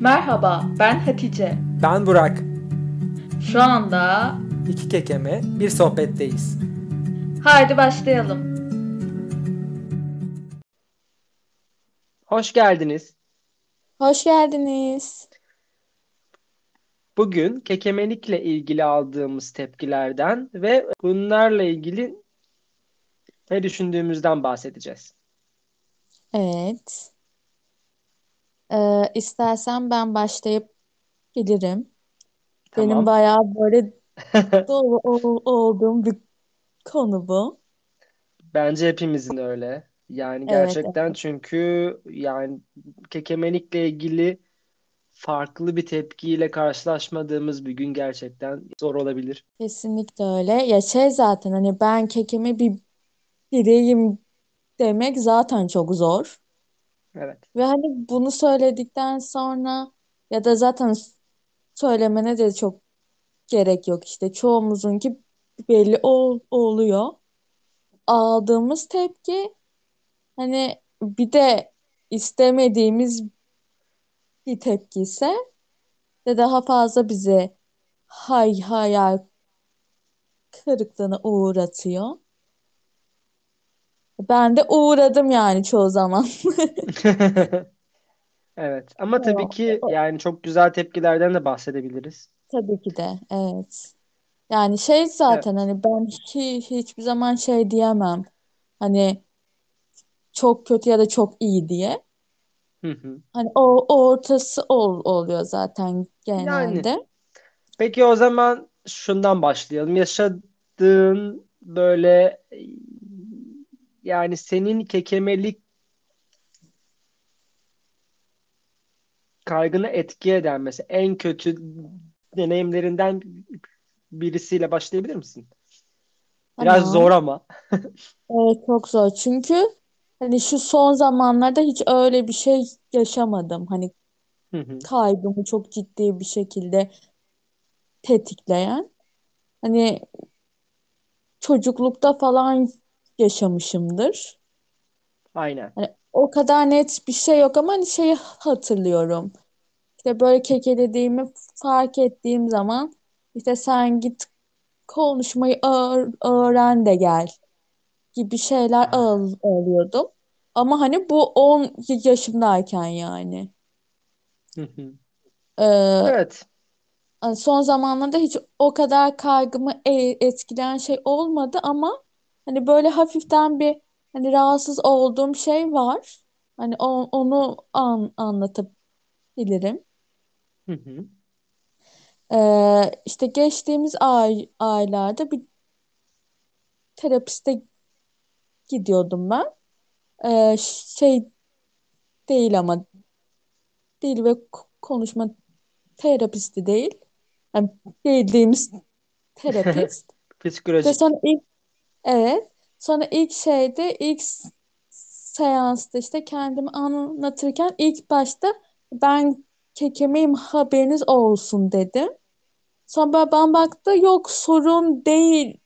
Merhaba, ben Hatice. Ben Burak. Şu anda İki kekeme bir sohbetteyiz. haydi başlayalım. Hoş geldiniz. Hoş geldiniz. Bugün kekemelikle ilgili aldığımız tepkilerden ve bunlarla ilgili ne düşündüğümüzden bahsedeceğiz. Evet. Ee, istersen ben başlayıp bilirim. Benim Tamam. bayağı böyle dolu ol- olduğum bir konu bu. Bence hepimizin öyle. Yani Evet, gerçekten çünkü yani kekemelikle ilgili farklı bir tepkiyle karşılaşmadığımız bir gün gerçekten zor olabilir. kesinlikle öyle. Ya şey zaten hani ben kekeme bir bireyim demek zaten çok zor. Evet. Ve hani bunu söyledikten sonra ya da zaten söylemene de çok gerek yok işte. Çoğumuzunki belli ol- oluyor. Aldığımız tepki hani bir de istemediğimiz bir tepki ise de daha fazla bizi hay hayal kırıklığına uğratıyor. Ben de uğradım yani çoğu zaman. Evet. Ama tabii O- ki o- yani çok güzel tepkilerden de bahsedebiliriz. Tabii ki de evet. Yani şey zaten hani ben hi- hiçbir zaman şey diyemem. Hani çok kötü ya da çok iyi diye. Hı hı. Hani o ortası ol, oluyor zaten Yani genelde. peki o zaman şundan başlayalım. Yaşadığın böyle yani senin kekemelik kaygını etki eden mesela en kötü deneyimlerinden birisiyle başlayabilir misin? Biraz Tamam. zor ama. Evet çok zor. Çünkü hani şu son zamanlarda hiç öyle bir şey yaşamadım. Hani Hı hı. kaygımı çok ciddi bir şekilde tetikleyen. Hani çocuklukta falan yaşamışımdır. Aynen. Hani o kadar net bir şey yok ama hani şeyi hatırlıyorum. İşte böyle kekelediğimi fark ettiğim zaman işte sen git konuşmayı öğ- öğren de gel gibi şeyler al alıyordum. Ama hani bu 10 yaşımdayken yani. Ee, Evet. hani son zamanlarda hiç o kadar kaygımı e- etkileyen şey olmadı ama hani böyle hafiften bir hani rahatsız olduğum şey var. Hani o- onu an anlatabilirim. Hı hı. Ee, işte geçtiğimiz ay aylarda bir terapiste gidiyordum ben. Ee, şey değil ama dil ve k- konuşma terapisti değil. Yani bildiğimiz terapist. Psikolojik. sonra ilk evet sonra ilk şeyde ilk s- seansta işte kendimi anlatırken ilk başta ben kekemeyim haberiniz olsun dedim. Sonra ben baktı yok sorun değil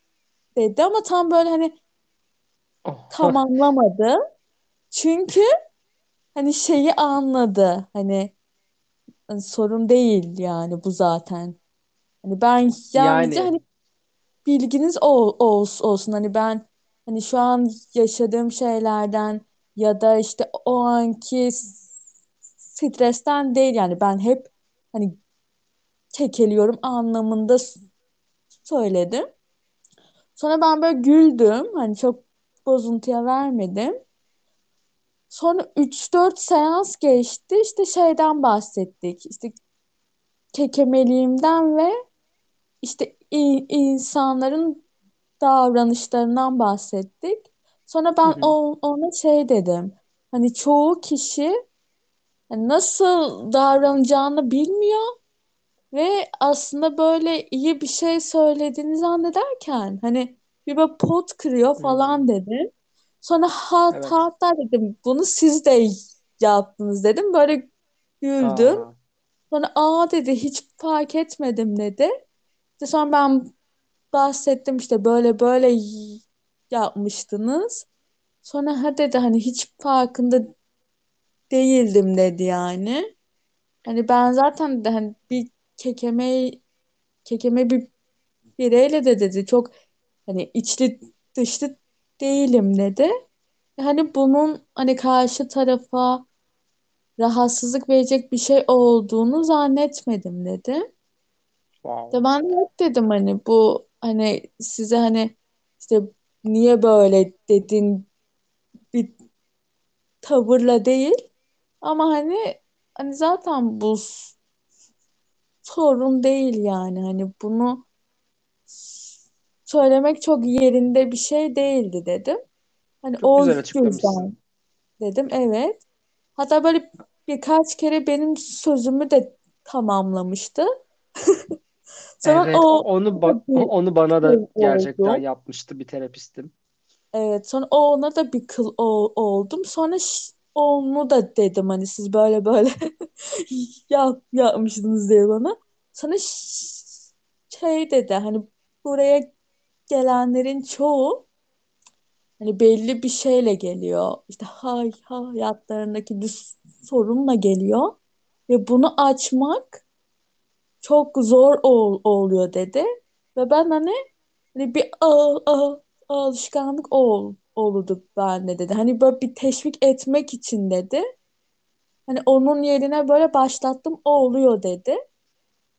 dedi ama tam böyle hani Oh. tamamlamadı. Çünkü hani şeyi anladı. Hani, hani sorun değil yani bu zaten. Hani ben yalnızca Yani hani bilginiz ol, olsun, olsun. Hani ben hani şu an yaşadığım şeylerden ya da işte o anki stresten değil yani ben hep hani kekeliyorum anlamında söyledim. Sonra ben böyle güldüm. Hani çok bozuntuya vermedim. Sonra üç dört seans geçti. İşte şeyden bahsettik. İşte kekemeliğimden ve işte insanların davranışlarından bahsettik. Sonra ben hı. o, ona şey dedim. Hani çoğu kişi hani nasıl davranacağını bilmiyor ve aslında böyle iyi bir şey söylediğini zannederken hani bir böyle pot kırıyor falan dedim. Sonra hat Evet. hatta dedim bunu siz de yaptınız dedim. Böyle güldüm. Aa. Sonra aa dedi hiç fark etmedim dedi. İşte sonra ben bahsettim işte böyle böyle yapmıştınız. Sonra ha dedi hani hiç farkında değildim dedi yani. Hani ben zaten de hani bir kekeme kekeme bir bireyle de dedi çok hani içli dışlı değilim dedi. Hani bunun hani karşı tarafa rahatsızlık verecek bir şey olduğunu zannetmedim dedi. Wow. De ben de yok dedim hani bu hani size hani işte niye böyle dedin bir tavırla değil ama hani hani zaten bu sorun değil yani hani bunu söylemek çok yerinde bir şey değildi dedim. Hani Çok o güzel açıklamışsın. yüzden dedim evet. Hatta böyle birkaç kere benim sözümü de tamamlamıştı. Sonra Evet, o- onu ba- onu bana da gerçekten oldu. yapmıştı bir terapistim. Evet, sonra o ona da bir kıl o- oldum. Sonra onu da dedim hani siz böyle böyle yap, yapmışsınız diye bana. Sonra ş- şey dedi hani buraya gelenlerin çoğu hani belli bir şeyle geliyor. İşte hay hayatlarındaki bir sorunla geliyor ve bunu açmak çok zor ol- oluyor dedi. Ve ben hani Hani bir a, a, alışkanlık ol, oldu bende dedi. Hani böyle bir teşvik etmek için dedi. Hani onun yerine böyle başlattım o oluyor dedi.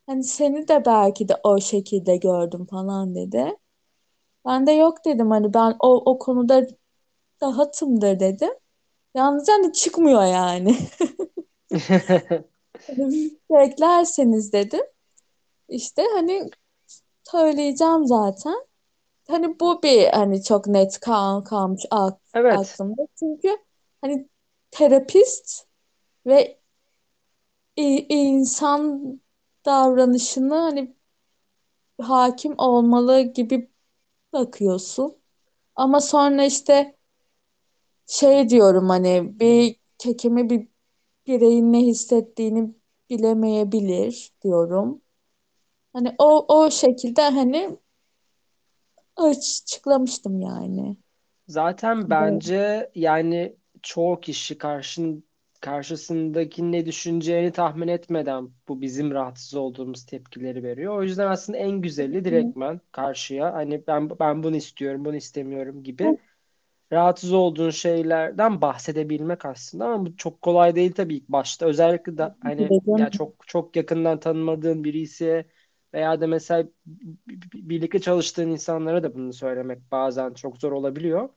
Hani seni de belki de o şekilde gördüm falan dedi. Ben de yok dedim hani ben o, o konuda rahatımdır dedim. Yalnız hani çıkmıyor yani. Hani Beklerseniz dedim. İşte hani söyleyeceğim zaten. Hani bu bir hani çok net kal kalmış Evet, aklımda. Çünkü hani terapist ve insan davranışını hani hakim olmalı gibi bakıyorsun. Ama sonra işte şey diyorum hani bir kekeme bir bireyin ne hissettiğini bilemeyebilir diyorum. Hani o o şekilde hani açıklamıştım yani. zaten bence yani çoğu kişi karşın karşısındaki ne düşüneceğini tahmin etmeden bu bizim rahatsız olduğumuz tepkileri veriyor. O yüzden aslında en güzeli direktmen karşıya hani ben ben bunu istiyorum, bunu istemiyorum gibi rahatsız olduğun şeylerden bahsedebilmek aslında ama bu çok kolay değil tabii ilk başta. Özellikle de hani ya Dedim. çok çok yakından tanımadığın biri ise veya da mesela birlikte çalıştığın insanlara da bunu söylemek bazen çok zor olabiliyor.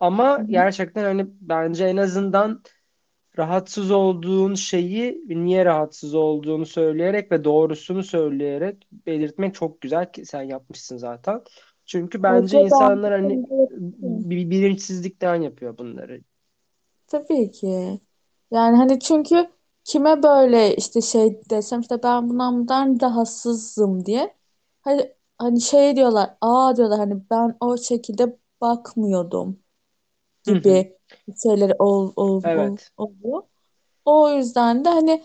Ama gerçekten hani bence en azından rahatsız olduğun şeyi niye rahatsız olduğunu söyleyerek ve doğrusunu söyleyerek belirtmek çok güzel ki sen yapmışsın zaten. Çünkü bence insanlar hani bilinçsizlikten yapıyor bunları. Tabii ki. Yani hani çünkü kime böyle işte şey desem işte ben bundan bundan rahatsızım diye. Hani, hani şey diyorlar. Aa diyorlar hani ben o şekilde bakmıyordum gibi şeyler ol, ol, ol, Evet. oluyor. O yüzden de hani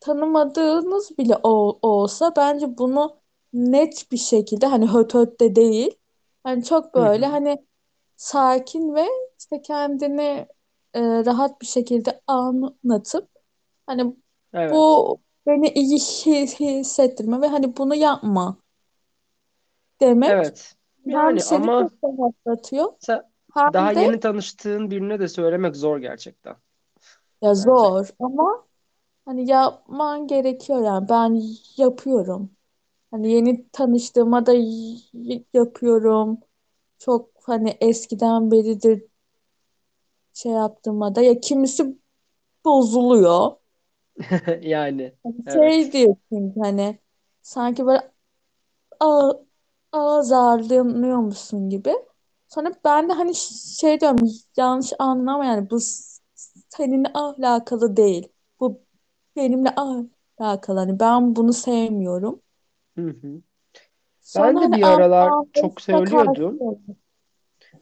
tanımadığınız bile ol- olsa bence bunu net bir şekilde hani höt höt de değil. Hani çok böyle hani sakin ve işte kendini e, rahat bir şekilde anlatıp hani Evet. bu beni iyi hi- hissettirme ve hani bunu yapma demek Evet. Yani seni ama çok rahatlatıyor sen daha hem de yeni tanıştığın birine de söylemek zor gerçekten ya bence. zor ama hani yapman gerekiyor yani ben yapıyorum. Hani yeni tanıştığıma da yapıyorum. Çok hani eskiden beridir şey yaptığıma da ya kimisi bozuluyor. Yani Hani şey evet. diyor çünkü hani sanki böyle a azarlanıyormuşsun gibi. Sonra ben de hani ş- şey diyorum yanlış anlama yani bu s- seninle alakalı değil. Bu benimle alakalı. Hani ben bunu sevmiyorum. Hı hı. Ben Sonra de hani bir aralar çok.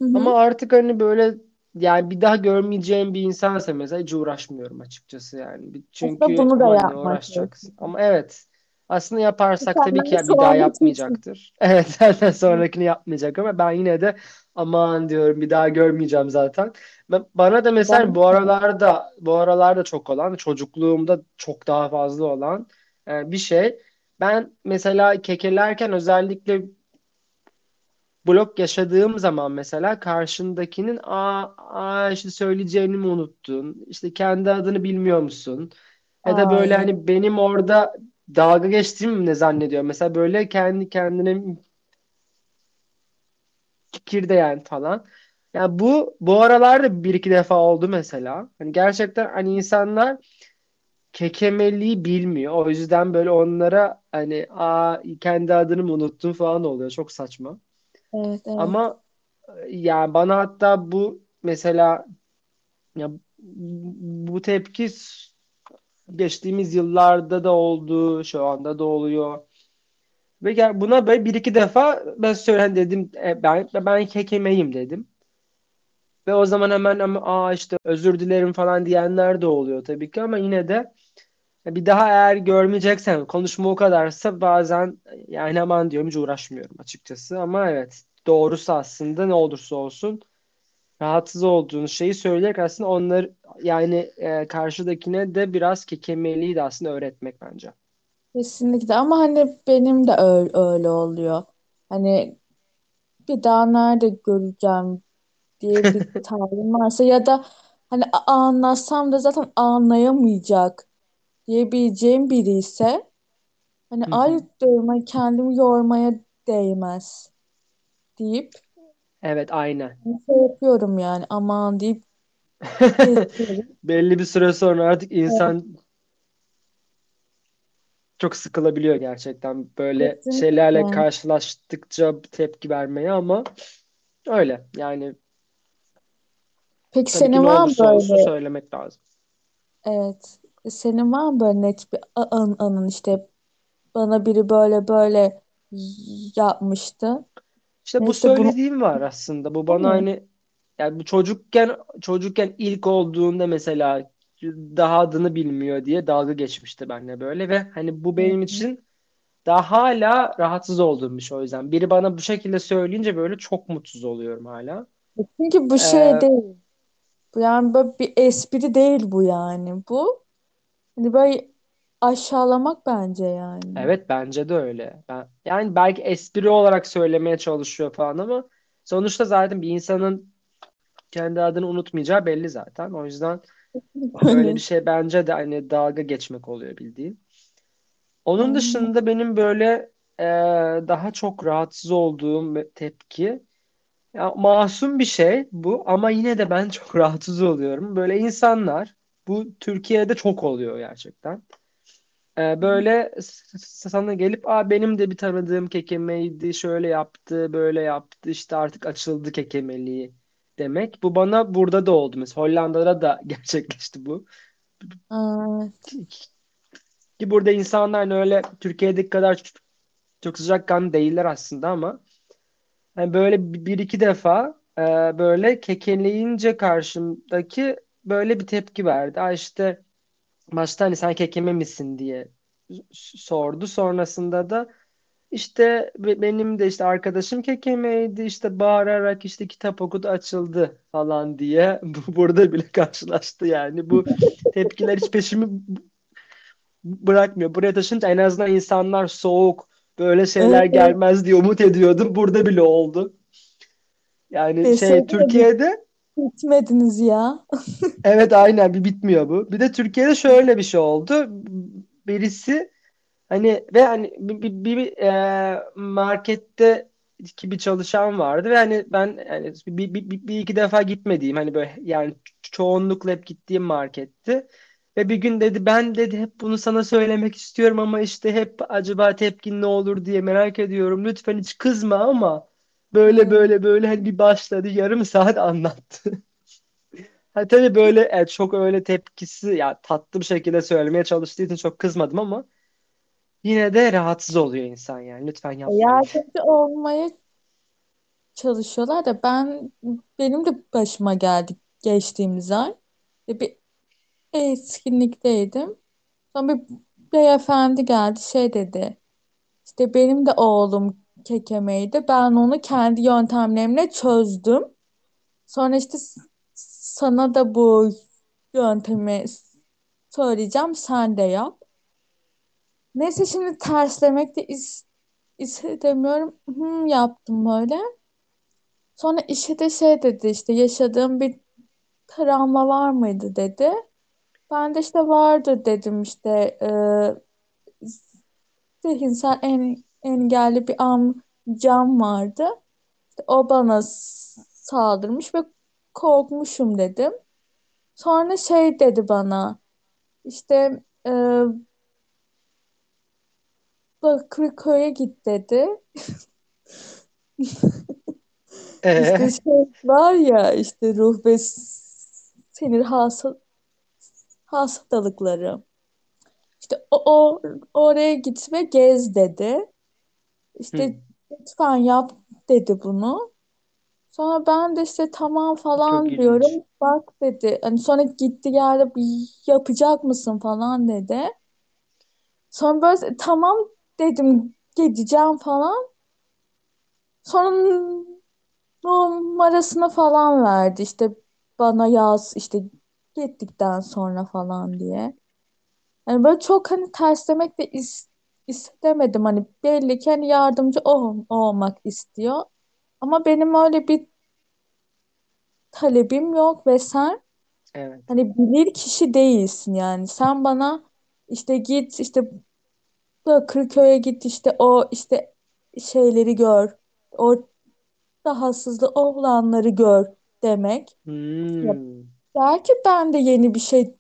Hı Ama artık hani böyle yani bir daha görmeyeceğim bir insansa mesela hiç uğraşmıyorum açıkçası yani. Bir- Aslında Çünkü bunu da ne yapmak. Ama evet aslında yaparsak tabii ki bir daha yapmayacaktır. Evet zaten sonrakini yapmayacak ama ben yine de Aman diyorum bir daha görmeyeceğim zaten. Ben, bana da mesela Ben bu aralarda bu aralarda çok olan çocukluğumda çok daha fazla olan e, bir şey. Ben mesela kekelerken özellikle blok yaşadığım zaman mesela karşındakinin aa, aa işte söyleyeceğini mi unuttun? İşte kendi adını bilmiyor musun? Ya da böyle ay hani benim orada dalga geçtiğimi mi ne zannediyor? Mesela böyle kendi kendine fikirdeyen falan. Ya bu bu aralarda bir iki defa oldu mesela. Hani gerçekten hani insanlar kekemeliği bilmiyor. O yüzden böyle onlara hani aa kendi adını mı unuttun falan oluyor. Çok saçma. Evet. Ama yani bana hatta bu mesela ya bu tepki geçtiğimiz yıllarda da oldu, şu anda da oluyor. Ve gel- buna böyle bir iki defa ben söylen dedim e, ben ben kekemeyim dedim. Ve o zaman hemen ama aa işte özür dilerim falan diyenler de oluyor tabii ki ama yine de bir daha eğer görmeyeceksen konuşma o kadarsa bazen yani aman diyorum hiç uğraşmıyorum açıkçası. Ama evet doğrusu aslında ne olursa olsun rahatsız olduğun şeyi söyleyerek aslında onları yani e, karşıdakine de biraz kekemeliği de aslında öğretmek bence. Kesinlikle ama hani benim de öyle, öyle oluyor. Hani bir daha nerede göreceğim diye bir tavrım varsa ya da hani anlatsam da zaten anlayamayacak diyebileceğim biri ise hani Hı ay hı. diyorum hani kendimi yormaya değmez deyip Evet aynen. hani şey yapıyorum yani aman deyip. Belli bir süre sonra artık Evet, insan çok sıkılabiliyor gerçekten böyle şeylerle kesinlikle. karşılaştıkça tepki vermeye ama öyle yani Peki senin var mı böyle söylemek lazım. evet senin var mı böyle net bir a- an, anın işte bana biri böyle böyle yapmıştı. İşte bu Neyse bunu söylediğim var aslında. Bu bana mi? hani yani bu çocukken çocukken ilk olduğunda mesela daha adını bilmiyor diye dalga geçmişti benimle böyle ve hani bu Hı benim hı. için daha hala rahatsız olduğum bir şey o yüzden. Biri bana bu şekilde söyleyince böyle çok mutsuz oluyorum hala. Çünkü bu şey Ee, değil. Bu yani böyle bir espri değil bu yani. Bu hani böyle aşağılamak bence yani. evet bence de öyle. Ben, yani belki espri olarak söylemeye çalışıyor falan ama sonuçta zaten bir insanın kendi adını unutmayacağı belli zaten. O yüzden öyle bir Böyle. şey bence de hani dalga geçmek oluyor bildiğin. Onun dışında benim böyle e, daha çok rahatsız olduğum tepki ya masum bir şey bu ama yine de ben çok rahatsız oluyorum. Böyle insanlar bu Türkiye'de çok oluyor gerçekten. E, böyle sana gelip Aa, benim de bir tanıdığım kekemeydi şöyle yaptı böyle yaptı işte artık açıldı kekemeliği demek. Bu bana burada da oldu mesela Hollanda'da da gerçekleşti bu. Evet. Ki burada insanlar hani öyle Türkiye'deki kadar çok sıcakkanlı değiller aslında ama hani böyle bir iki defa e, böyle kekeleyince karşımdaki böyle bir tepki verdi. Aa işte başta hani sen kekeme misin diye sordu. Sonrasında da işte be- benim de işte arkadaşım kekemeydi işte bağırarak işte kitap okudu açıldı falan diye bu burada bile karşılaştı yani. Bu tepkiler hiç peşimi bırakmıyor. Buraya taşınınca en azından insanlar soğuk, böyle şeyler gelmez diye umut ediyordum. Burada bile oldu. Yani şey Türkiye'de gitmediniz ya. evet aynen bir bitmiyor bu. Bir de Türkiye'de şöyle bir şey oldu. Birisi hani ve hani bir, bir, bir, e, markette ki bir çalışan vardı ve hani ben yani bir, bir, bir, bir iki defa gitmediğim hani böyle yani çoğunlukla hep gittiğim marketti. Ve bir gün dedi ben dedi hep bunu sana söylemek istiyorum ama işte hep acaba tepkin ne olur diye merak ediyorum. Lütfen hiç kızma ama böyle böyle böyle hani bir başladı yarım saat anlattı. Ha, tabii böyle evet, çok öyle tepkisi ya tatlı bir şekilde söylemeye çalıştığı için çok kızmadım ama yine de rahatsız oluyor insan yani. Lütfen yapmayın. Yardımcı olmaya çalışıyorlar da ben benim de başıma geldi geçtiğimiz ay. E, Bir etkinlikteydim. Sonra bir beyefendi geldi şey dedi. İşte benim de oğlum kekemeydi. Ben onu kendi yöntemlerimle çözdüm. Sonra işte sana da bu yöntemi söyleyeceğim. Sen de yap. Neyse şimdi terslemek de is istemiyorum. Hmm, yaptım böyle. Sonra işe de şey dedi işte yaşadığım bir travma var mıydı dedi. Ben de işte vardır dedim işte e, zihinsel en, engelli bir amcam vardı. İşte o bana saldırmış ve korkmuşum dedim. Sonra şey dedi bana işte e, Bakırköy'e git dedi. İşte Ee, şey var ya işte ruh ve sinir hasta, hastalıkları. İşte o, o oraya git ve gez dedi. Hı, İşte lütfen yap dedi bunu. Sonra ben de işte tamam çok falan ilginç. diyorum. Bak dedi. Hani sonra gitti geldi bir yapacak mısın falan dedi. Sonra böyle tamam dedim gideceğim falan. Sonra numarasını falan verdi. İşte bana yaz işte gittikten sonra falan diye. Yani böyle çok hani terslemek de is- istemedim. Hani belli ki hani yardımcı ol- olmak istiyor. Ama benim öyle bir talebim yok ve sen Evet. hani bilir kişi değilsin yani. Sen bana işte git işte Bakırköy'e git işte o işte şeyleri gör. O rahatsızlığı olanları gör demek. Ya Hmm. belki ben de yeni bir şey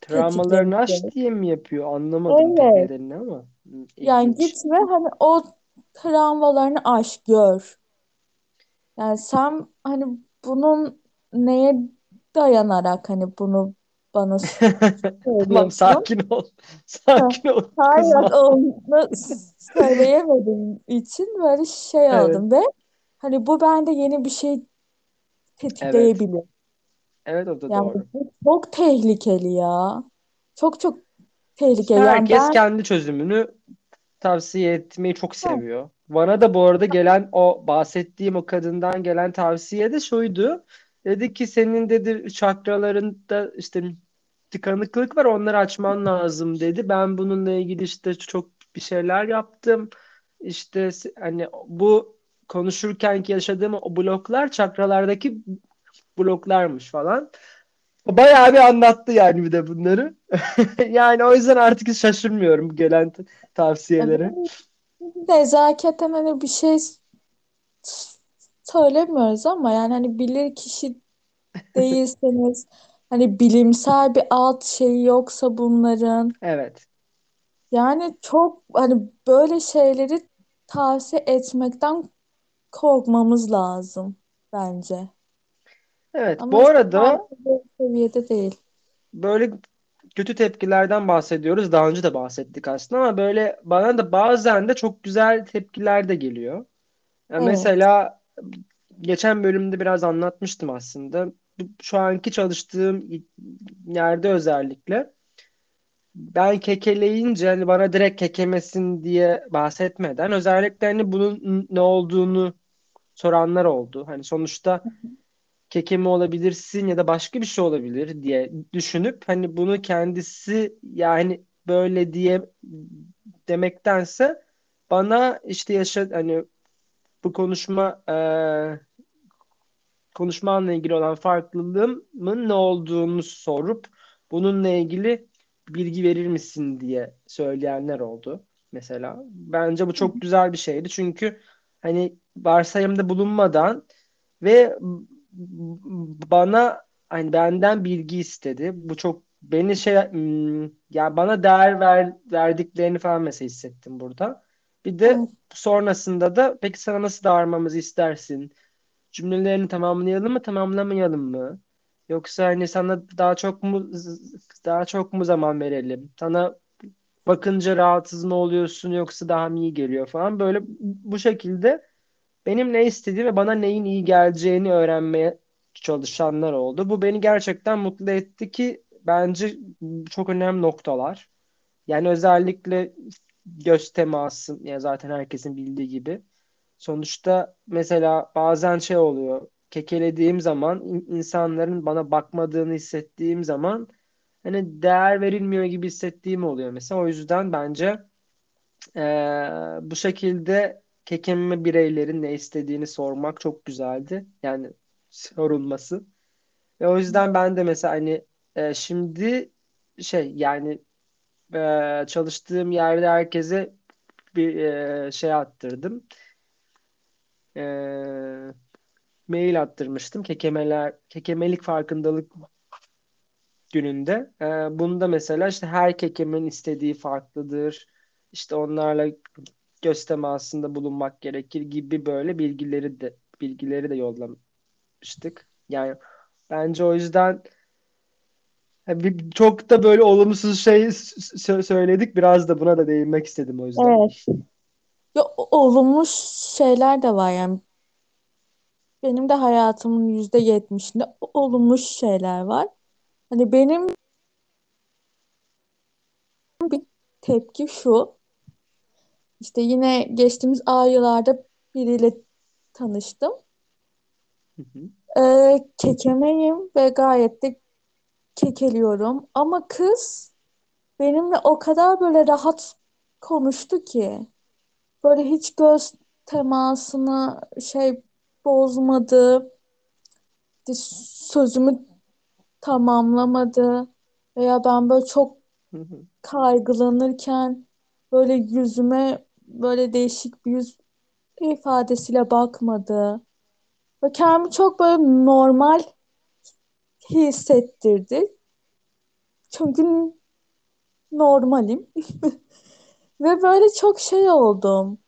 Travmalarını aç diye mi yapıyor? Anlamadım pek Evet. nedenini ama. Yani git ilginç. ve hani o travmalarını aş, gör. Yani sen hani bunun neye dayanarak hani bunu bana Tamam sakin ol. Sakin ol. Hayır, onu söyleyemediğim için böyle şey Evet. oldum ve hani bu bende yeni bir şey Evet. tetikleyebilir. Evet o da Yani doğru. bu çok tehlikeli ya. Çok çok tehlikeli. Yani Herkes ben kendi çözümünü tavsiye etmeyi çok seviyor. Bana da bu arada gelen o bahsettiğim o kadından gelen tavsiye de şuydu. Dedi ki senin dedi çakralarında işte tıkanıklık var onları açman lazım dedi. Ben bununla ilgili işte çok bir şeyler yaptım. İşte hani bu konuşurken ki yaşadığım o bloklar çakralardaki bloklarmış falan. Bayağı bir anlattı yani bir de bunları. Yani o yüzden artık hiç şaşırmıyorum gelen tavsiyelere. nezaketen hani bir şey söylemiyoruz ama yani hani bilir kişi değilseniz hani bilimsel bir alt şeyi yoksa bunların Evet. yani çok hani böyle şeyleri tavsiye etmekten korkmamız lazım bence. Evet. Ama Bu arada seviyede değil. böyle kötü tepkilerden bahsediyoruz. Daha önce de bahsettik aslında ama böyle bana da bazen de çok güzel tepkiler de geliyor. Ya Evet. mesela geçen bölümde biraz anlatmıştım aslında. Şu anki çalıştığım yerde özellikle ben kekeleyince hani bana direkt kekemesin diye bahsetmeden özellikle hani bunun ne olduğunu soranlar oldu. Hani sonuçta kekeme olabilirsin ya da başka bir şey olabilir diye düşünüp hani bunu kendisi yani böyle diye demektense bana işte yaşa hani bu konuşma e, konuşmanla ilgili olan farklılığımın ne olduğunu sorup bununla ilgili bilgi verir misin diye söyleyenler oldu mesela. Bence bu çok güzel bir şeydi çünkü hani varsayımda bulunmadan ve bana hani benden bilgi istedi. Bu çok beni şey hmm, ya bana değer ver, verdiklerini falan mesela hissettim burada. Bir de Evet. sonrasında da peki sana nasıl davranmamızı istersin? Cümlelerini tamamlayalım mı, tamamlamayalım mı? Yoksa hani sana daha çok mu daha çok mu zaman verelim? Sana bakınca rahatsız mı oluyorsun yoksa daha mı iyi geliyor falan böyle bu şekilde benim ne istediğimi ve bana neyin iyi geleceğini öğrenmeye çalışanlar oldu. Bu beni gerçekten mutlu etti ki bence çok önemli noktalar. Yani özellikle göz teması ya zaten herkesin bildiği gibi. Sonuçta mesela bazen şey oluyor. Kekelediğim zaman in- insanların bana bakmadığını hissettiğim zaman hani değer verilmiyor gibi hissettiğim oluyor mesela. O yüzden bence eee, bu şekilde kekeme bireylerin ne istediğini sormak çok güzeldi. Yani sorulması. Ve o yüzden ben de mesela hani e, şimdi şey yani e, çalıştığım yerde herkese bir e, şey attırdım. E, mail attırmıştım. Kekemeler, kekemelik farkındalık gününde. E, bunda mesela işte her kekemenin istediği farklıdır. İşte onlarla göz temasında bulunmak gerekir gibi böyle bilgileri de bilgileri de yollamıştık. Yani bence o yüzden Çok da böyle olumsuz şey söyledik. Biraz da buna da değinmek istedim o yüzden. Evet. Ya, olumlu şeyler de var yani. Benim de hayatımın yüzde yetmişinde olumlu şeyler var. Hani benim bir tepki şu. İşte yine geçtiğimiz aylarda biriyle tanıştım. Hı hı. Ee, kekemeyim ve gayet de kekeliyorum. Ama kız benimle o kadar böyle rahat konuştu ki. Böyle hiç göz temasını şey bozmadı. Sözümü tamamlamadı. Veya ben böyle çok kaygılanırken böyle yüzüme böyle değişik bir yüz ifadesiyle bakmadı. Ve kendimi çok böyle normal hissettirdi. Çünkü normalim. Ve böyle çok şey oldum.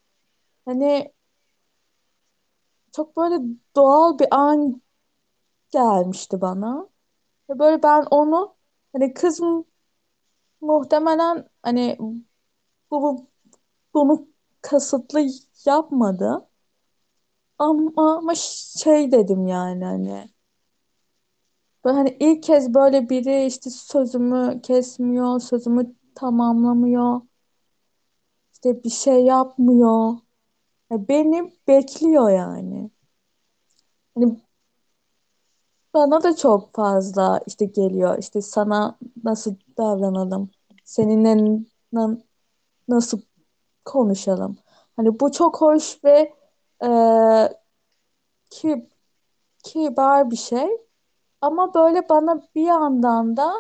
Hani çok böyle doğal bir an gelmişti bana. Ve böyle ben onu hani kız mu- muhtemelen hani bu, bu- bunu kasıtlı yapmadı. Ama, ama şey dedim yani hani böyle hani ilk kez böyle biri işte sözümü kesmiyor, sözümü tamamlamıyor, işte bir şey yapmıyor. Ya beni bekliyor yani. Hani bana da çok fazla işte geliyor. İşte sana nasıl davranalım? Seninle na- nasıl konuşalım? Hani bu çok hoş ve e, ki, kibar bir şey. Ama böyle bana bir yandan da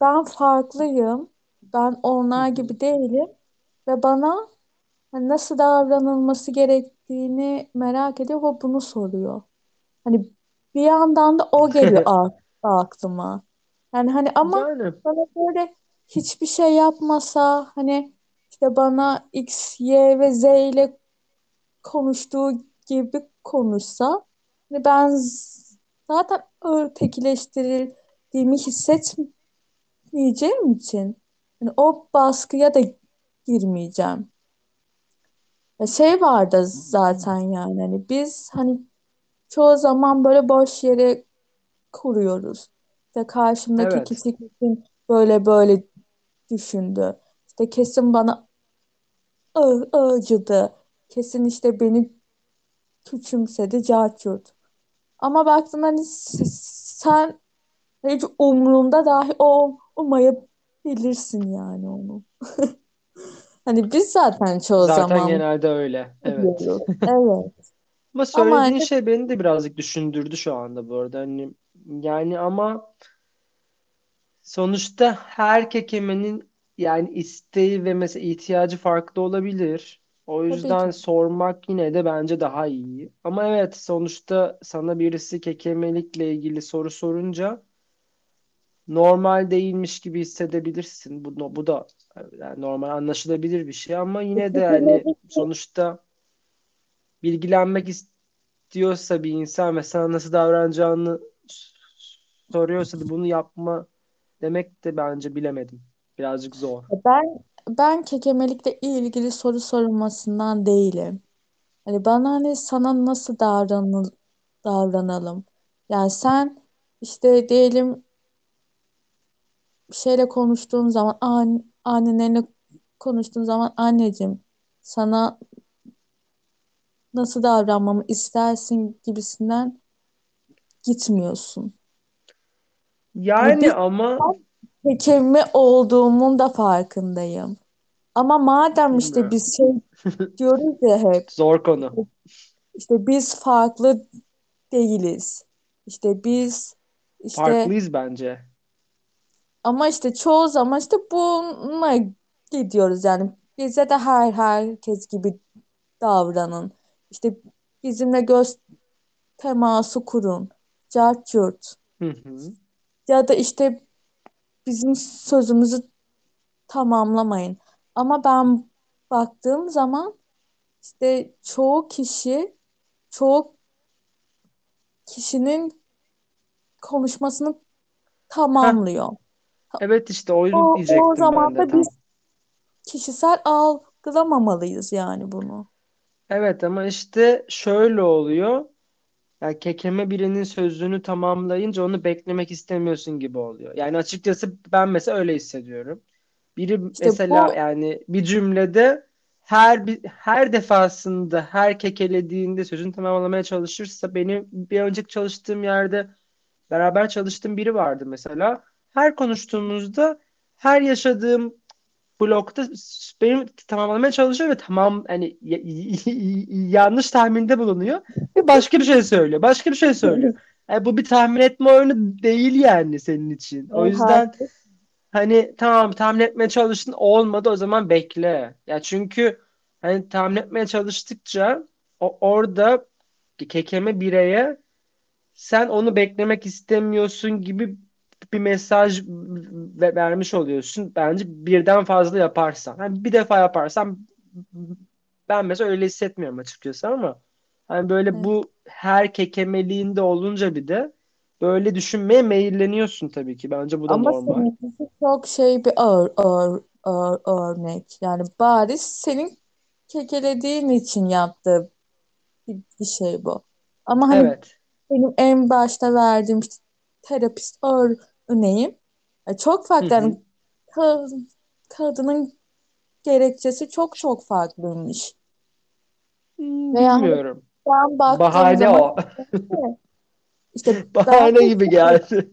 ben farklıyım. Ben onlar gibi değilim. Ve bana hani nasıl davranılması gerektiğini merak ediyor ve bunu soruyor. Hani bir yandan da o geliyor aklıma. Yani hani ama Yani bana böyle hiçbir şey yapmasa hani işte bana X, Y ve Z ile konuştuğu gibi konuşsa hani ben zaten ötekileştirildiğimi hissetmeyeceğim için hani o baskıya da girmeyeceğim. Ya şey vardı zaten yani hani biz hani çoğu zaman böyle boş yere kuruyoruz. İşte karşımdaki evet. kişi kesin böyle böyle düşündü. İşte kesin bana "Aa, acıdı. Kesin işte beni küçümsedi, carçurt. Ama baktın hani sen hiç umrunda dahi o olmayabilirsin yani onu. Hani biz zaten çoğu Zaten zaman genelde öyle. Evet. Evet. Ama Ama söylediğin hani şey beni de birazcık düşündürdü şu anda bu arada. Hani yani ama sonuçta her kekemenin yani isteği ve mesela ihtiyacı farklı olabilir. O tabii yüzden ki. sormak yine de bence daha iyi. Ama evet sonuçta sana birisi kekemelikle ilgili soru sorunca normal değilmiş gibi hissedebilirsin. Bu, bu da yani normal anlaşılabilir bir şey ama yine de hani sonuçta bilgilenmek istiyorsa bir insan ve sana nasıl davranacağını soruyorsa da bunu yapma demek de bence bilemedim. Birazcık zor. Ben ben kekemelikle ilgili soru sorulmasından değilim. Hani bana hani sana nasıl davranıl davranalım? Yani sen işte diyelim bir şeyle konuştuğun zaman an, annenle konuştuğun zaman anneciğim sana nasıl davranmamı istersin gibisinden gitmiyorsun. Yani bir ama kekeme olduğumun da farkındayım. Ama madem işte biz şey diyoruz ya hep Zor konu. işte biz farklı değiliz. İşte biz işte Farklıyız bence. ama işte çoğu zaman işte buna gidiyoruz yani bize de her herkes gibi davranın. İşte bizimle göz teması kurun. Cart curt. Hı hı. Ya da işte bizim sözümüzü tamamlamayın. Ama ben baktığım zaman işte çoğu kişi çoğu kişinin konuşmasını tamamlıyor. evet işte O, o diyecektim ben zaman de da biz tam. kişisel algılamamalıyız yani bunu. Evet ama işte şöyle oluyor. Yani kekeme birinin sözünü tamamlayınca onu beklemek istemiyorsun gibi oluyor. Yani açıkçası ben mesela öyle hissediyorum. Biri İşte mesela bu yani bir cümlede her bir her defasında her kekelediğinde sözünü tamamlamaya çalışırsa benim bir önceki çalıştığım yerde beraber çalıştığım biri vardı mesela. Her konuştuğumuzda her yaşadığım blokta benim tamamlamaya çalışıyor ve tamam hani yanlış tahminde bulunuyor ve başka bir şey söylüyor. Başka bir şey söylüyor. Yani bu bir tahmin etme oyunu değil yani senin için. O yüzden hani tamam tahmin etmeye çalıştın olmadı o zaman bekle. Ya çünkü hani tahmin etmeye çalıştıkça o, orada kekeme bireye sen onu beklemek istemiyorsun gibi bir mesaj ve- vermiş oluyorsun. Bence birden fazla yaparsan. Hani bir defa yaparsan ben mesela öyle hissetmiyorum açıkçası ama hani böyle Evet. bu her kekemeliğinde olunca bir de böyle düşünmeye meyilleniyorsun tabii ki. Bence bu da Ama normal. seninkisi çok şey bir ağır, ağır, ağır örnek. Yani bariz senin kekelediğin için yaptığı bir, şey bu. Ama hani Evet. benim en başta verdiğim işte terapist örneğim e, çok farklı. Yani ka- kadının gerekçesi çok çok farklıymış. Hmm, Veya Bilmiyorum. ben Bahane zaman o. işte ben Bahane gibi geldi.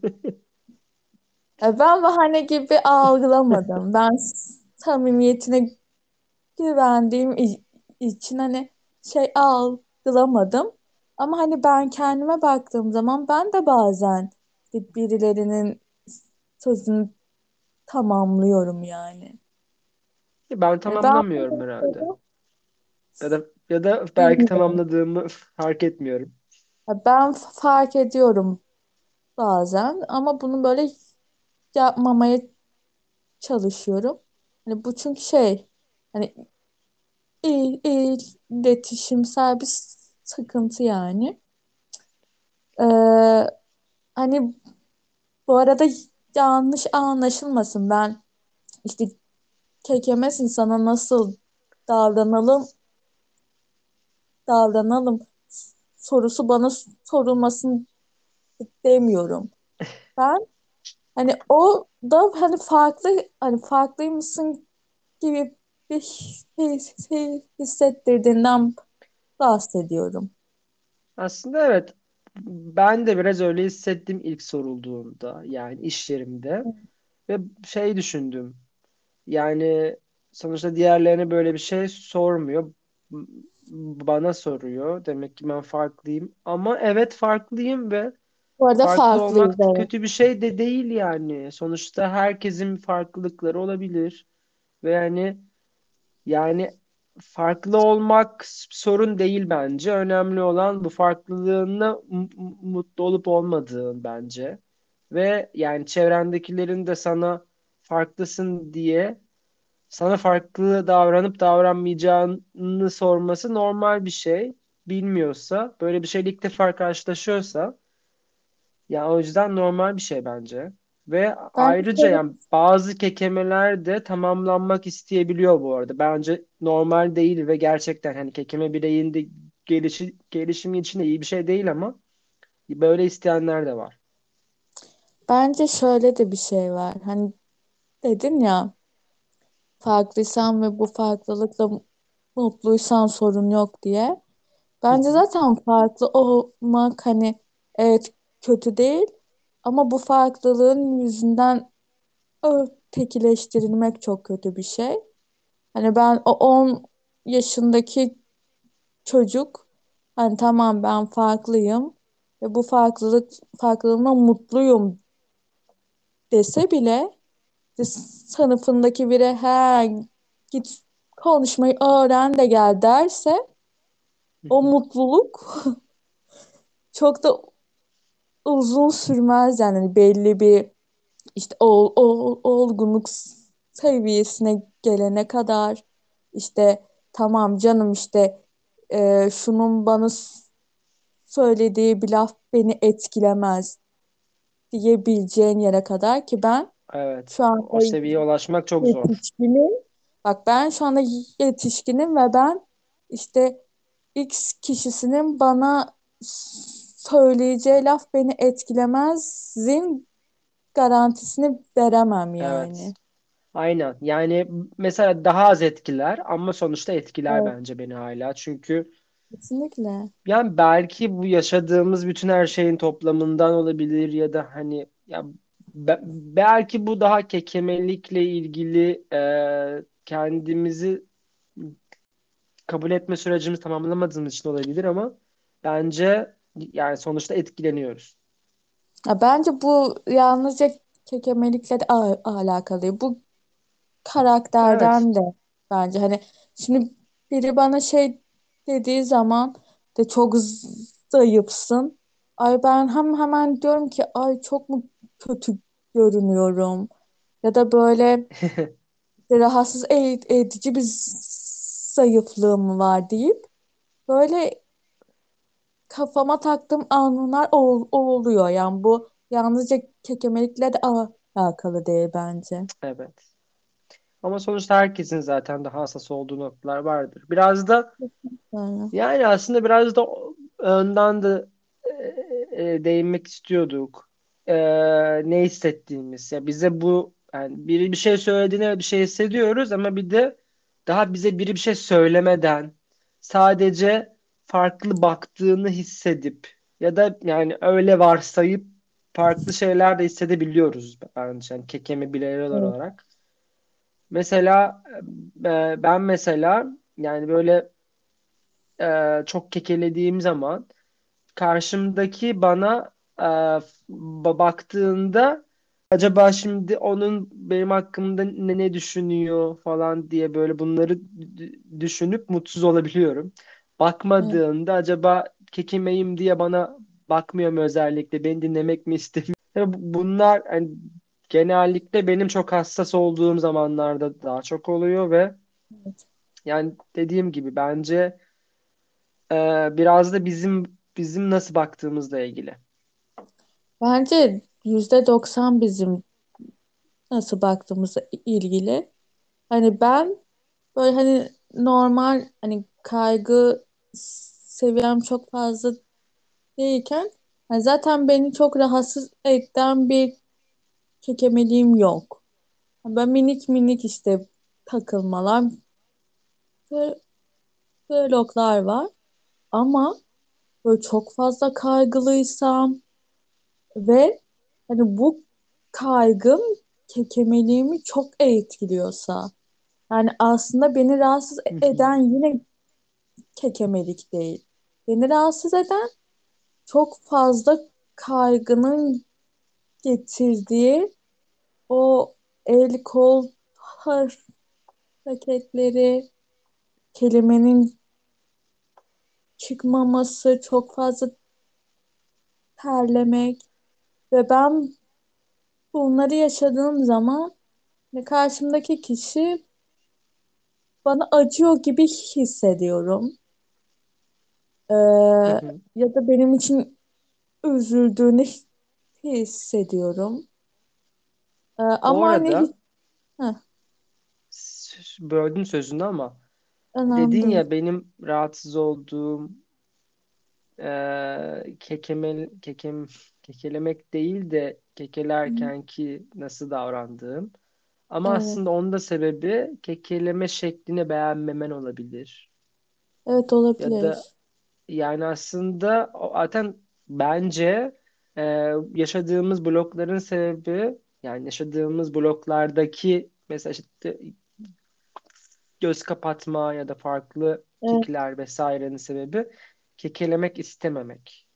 e, ben bahane gibi algılamadım. Ben samimiyetine güvendiğim için hani şey algılamadım. Ama hani ben kendime baktığım zaman ben de bazen işte birilerinin sözünü tamamlıyorum yani. Ben Hani ben tamamlamıyorum herhalde. Ya da ya da belki bilmiyorum. tamamladığımı fark etmiyorum. Ben fark ediyorum bazen ama bunu böyle yapmamaya çalışıyorum. Hani bu çünkü şey hani il, iletişimsel bir sıkıntı yani. Hani bu arada yanlış anlaşılmasın ben işte kekemesin sana nasıl davranalım davranalım sorusu bana sorulmasın demiyorum. Ben hani o da hani farklı hani farklıymışsın gibi bir şey, şey hissettirdiğinden bahsediyorum. Aslında evet ben de biraz öyle hissettim ilk sorulduğunda yani iş yerimde ve şey düşündüm. Yani sonuçta diğerlerine böyle bir şey sormuyor. Bana soruyor. Demek ki ben farklıyım. Ama evet farklıyım ve Bu arada farklı olmak evet. kötü bir şey de değil yani. Sonuçta herkesin farklılıkları olabilir. Ve yani yani farklı olmak sorun değil bence. Önemli olan bu m- mutlu olup olmadığın bence. Ve yani çevrendekilerin de sana farklısın diye sana farklı davranıp davranmayacağını sorması normal bir şey. Bilmiyorsa, böyle bir şeyle ilk defa karşılaşıyorsa ya o yüzden normal bir şey bence. Ve Ben ayrıca şöyle yani bazı kekemeler de tamamlanmak isteyebiliyor bu arada. Bence normal değil ve gerçekten hani kekeme bireyin de gelişi, gelişimi için de iyi bir şey değil ama böyle isteyenler de var. bence şöyle de bir şey var. Hani dedin ya farklıysan ve bu farklılıkla mutluysan sorun yok diye. Bence zaten farklı olmak hani evet kötü değil ama bu farklılığın yüzünden ötekileştirilmek çok kötü bir şey. Hani ben o 10 yaşındaki çocuk hani tamam ben farklıyım ve bu farklılık farklılığıma mutluyum dese bile sınıfındaki biri he git konuşmayı öğren de gel derse o mutluluk çok da uzun sürmez yani Hani belli bir işte ol, ol- olgunluk seviyesine gelene kadar işte tamam canım işte e, şunun bana söylediği bir laf beni etkilemez diyebileceğin yere kadar ki ben Evet. şu anda O seviyeye ulaşmak çok zor. Bak ben şu anda yetişkinim ve ben işte X kişisinin bana söyleyeceği laf beni etkilemezin garantisini veremem Evet. yani. Aynen. Yani mesela daha az etkiler ama sonuçta etkiler Evet, bence beni hala. Çünkü kesinlikle. yani belki bu yaşadığımız bütün her şeyin toplamından olabilir ya da hani ya be- belki bu daha kekemelikle ilgili e, kendimizi kabul etme sürecimizi tamamlamadığımız için olabilir ama bence yani sonuçta etkileniyoruz. Ya bence bu yalnızca kekemelikle de alakalı. Bu Evet. karakterden de bence hani şimdi biri bana şey dediği zaman de çok zayıfsın. Ay ben hem hemen diyorum ki ay çok mu kötü görünüyorum ya da böyle rahatsız ed- edici bir zayıflığım var deyip böyle kafama taktığım anlar ol- oluyor. Yani bu yalnızca kekemelikle de alakalı değil bence. Evet. Ama sonuçta herkesin zaten daha hassas olduğu noktalar vardır. Biraz da Yani. yani aslında biraz da o- önden de e, e, değinmek istiyorduk. E, ne hissettiğimiz. Ya bize bu yani biri bir şey söylediğinde bir şey hissediyoruz ama bir de daha bize biri bir şey söylemeden sadece farklı baktığını hissedip ya da yani öyle varsayıp farklı şeyler de hissedebiliyoruz bence yani kekeme bireyler olarak. Mesela e, ben mesela yani böyle e, çok kekelediğim zaman karşımdaki bana e, ba- baktığında acaba şimdi onun benim hakkımda ne, ne düşünüyor falan diye böyle bunları düşünüp mutsuz olabiliyorum. Bakmadığında acaba kekemeyim diye bana bakmıyor mu özellikle beni dinlemek mi istemiyor? Bunlar hani genellikle benim çok hassas olduğum zamanlarda daha çok oluyor ve Evet. yani dediğim gibi bence e, biraz da bizim bizim nasıl baktığımızla ilgili. Bence %90 bizim nasıl baktığımızla ilgili. Hani ben böyle hani normal hani kaygı seviyem çok fazla değilken hani zaten beni çok rahatsız eden bir kekemeliğim yok. Ben minik minik işte takılmalar, vloglar var. Ama böyle çok fazla kaygılıysam ve hani bu kaygım kekemeliğimi çok etkiliyorsa yani aslında beni rahatsız eden yine kekemelik değil. Beni rahatsız eden çok fazla kaygının getirdiği o el kol hareketleri, kelimenin çıkmaması, çok fazla terlemek ve ben bunları yaşadığım zaman karşımdaki kişi bana acıyor gibi hissediyorum. Ee, Hı hı. ya da benim için üzüldüğünü hissediyorum. Ee, ama hani arada Heh, s- böldüm sözünü ama önemli dedin ya benim rahatsız olduğum e, kekeme, kekem, kekelemek değil de kekelerken ki nasıl davrandığım. Ama Evet. aslında onun da sebebi kekeleme şeklini beğenmemen olabilir. Evet Ya da olabilir. yani aslında o- zaten bence e, yaşadığımız blokların sebebi yani yaşadığımız bloklardaki mesela işte göz kapatma ya da farklı Evet. vesairenin sebebi kekelemek istememek.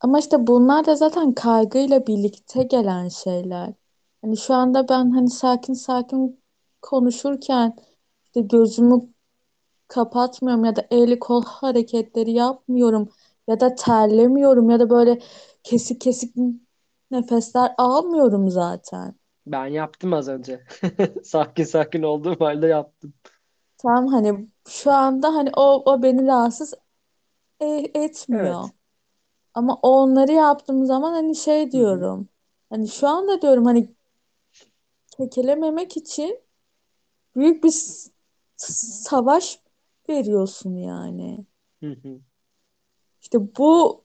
Ama işte bunlar da zaten kaygıyla birlikte gelen şeyler. Hani şu anda ben hani sakin sakin konuşurken işte gözümü kapatmıyorum ya da el kol hareketleri yapmıyorum ya da terlemiyorum ya da böyle kesik kesik nefesler almıyorum zaten. Ben yaptım az önce. Sakin sakin olduğum halde yaptım. Tamam hani şu anda hani o o beni rahatsız e- etmiyor. Evet. Ama onları yaptığım zaman hani şey diyorum. Hani şu anda diyorum hani kekelememek için büyük bir savaş veriyorsun yani. Hı hı. İşte bu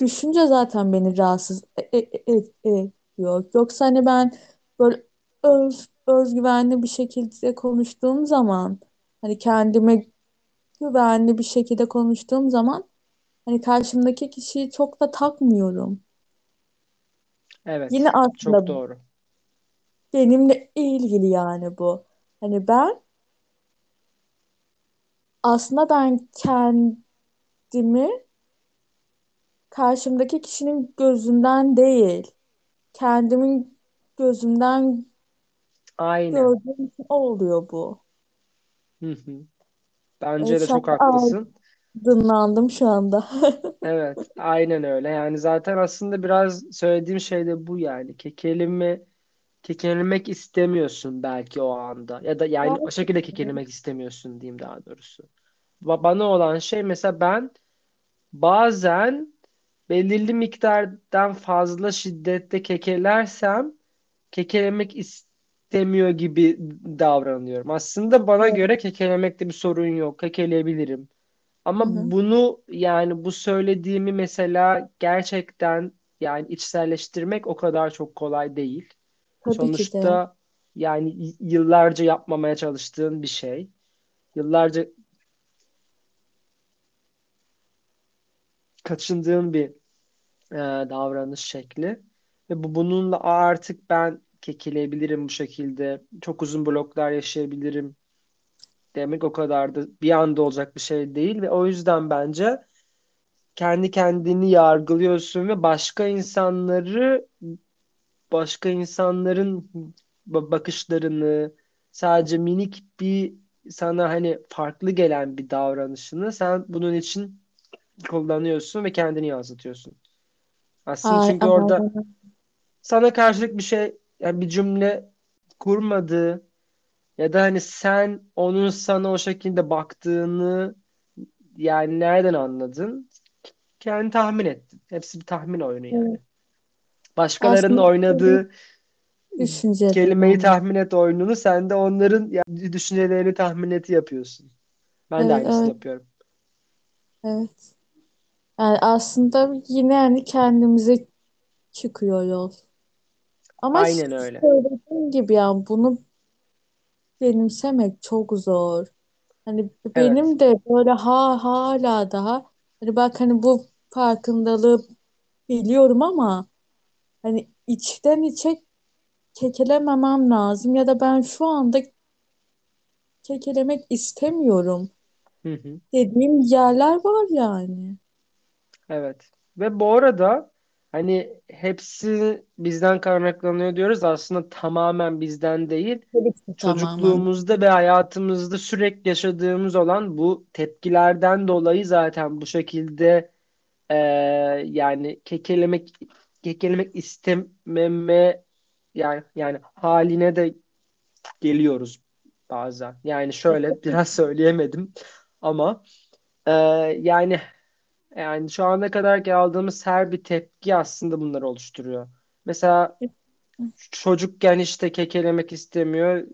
düşünce zaten beni rahatsız e- e- e- ediyor. Yoksa hani ben böyle öz, özgüvenli bir şekilde konuştuğum zaman hani kendime güvenli bir şekilde konuştuğum zaman hani karşımdaki kişiyi çok da takmıyorum. Yine Evet. Çok aslında doğru. Benimle ilgili yani bu. Hani ben aslında ben kendimi karşımdaki kişinin gözünden değil, kendimin gözünden Aynen. gördüğüm için oluyor bu. Hı hı. Evet, Bence de şu çok haklısın. aydınlandım şu anda. Evet, aynen öyle. Yani zaten aslında biraz söylediğim şey de bu yani. Kekelime, kekelemek istemiyorsun belki o anda. Ya da yani o şekilde kekelemek istemiyorsun diyeyim daha doğrusu. Ba- Bana olan şey mesela ben bazen belirli miktardan fazla şiddette kekelersem kekelemek istemiyor gibi davranıyorum. Aslında bana göre kekelemekte bir sorun yok. Kekeleyebilirim. Hı Ama hı. bunu yani bu söylediğimi mesela gerçekten yani içselleştirmek o kadar çok kolay değil. Tabii ki de. Sonuçta yani yıllarca yapmamaya çalıştığın bir şey. Yıllarca kaçındığın bir e, davranış şekli. Ve bu bununla "Aa, artık ben kekeleyebilirim bu şekilde. Çok uzun bloklar yaşayabilirim demek o kadar da bir anda olacak bir şey değil ve o yüzden bence kendi kendini yargılıyorsun ve başka insanları başka insanların ba- bakışlarını sadece minik bir sana hani farklı gelen bir davranışını sen bunun için kullanıyorsun ve kendini yansıtıyorsun. Aslında Ay çünkü orada aynen. sana karşılık bir şey yani bir cümle kurmadı ya da hani sen onun sana o şekilde baktığını yani nereden anladın? Kendi tahmin ettin. Hepsi bir tahmin oyunu yani. Evet. Başkalarının Aslında oynadığı düşüncelerin kelimeyi tahmin et oyununu sen de onların yani düşüncelerini tahmin et yapıyorsun. Ben de Evet, aynısını evet, yapıyorum. evet. Yani aslında yine hani kendimize çıkıyor yol. Ama Aynen öyle. söylediğim gibi yani bunu benimsemek çok zor. Hani Evet. benim de böyle ha hala daha hani bak hani bu farkındalığı biliyorum ama hani içten içe kekelememem lazım ya da ben şu anda kekelemek istemiyorum Hı hı. dediğim yerler var yani. Evet. Ve bu arada hani hepsi bizden kaynaklanıyor diyoruz. da Aslında tamamen bizden değil. Tabii ki tamamen. Çocukluğumuzda ve hayatımızda sürekli yaşadığımız olan bu tepkilerden dolayı zaten bu şekilde e, yani kekelemek kekelemek istememe yani yani haline de geliyoruz bazen. Yani şöyle biraz söyleyemedim ama e, yani yani şu ana kadar aldığımız her bir tepki aslında bunları oluşturuyor. Mesela çocukken işte kekelemek istemiyor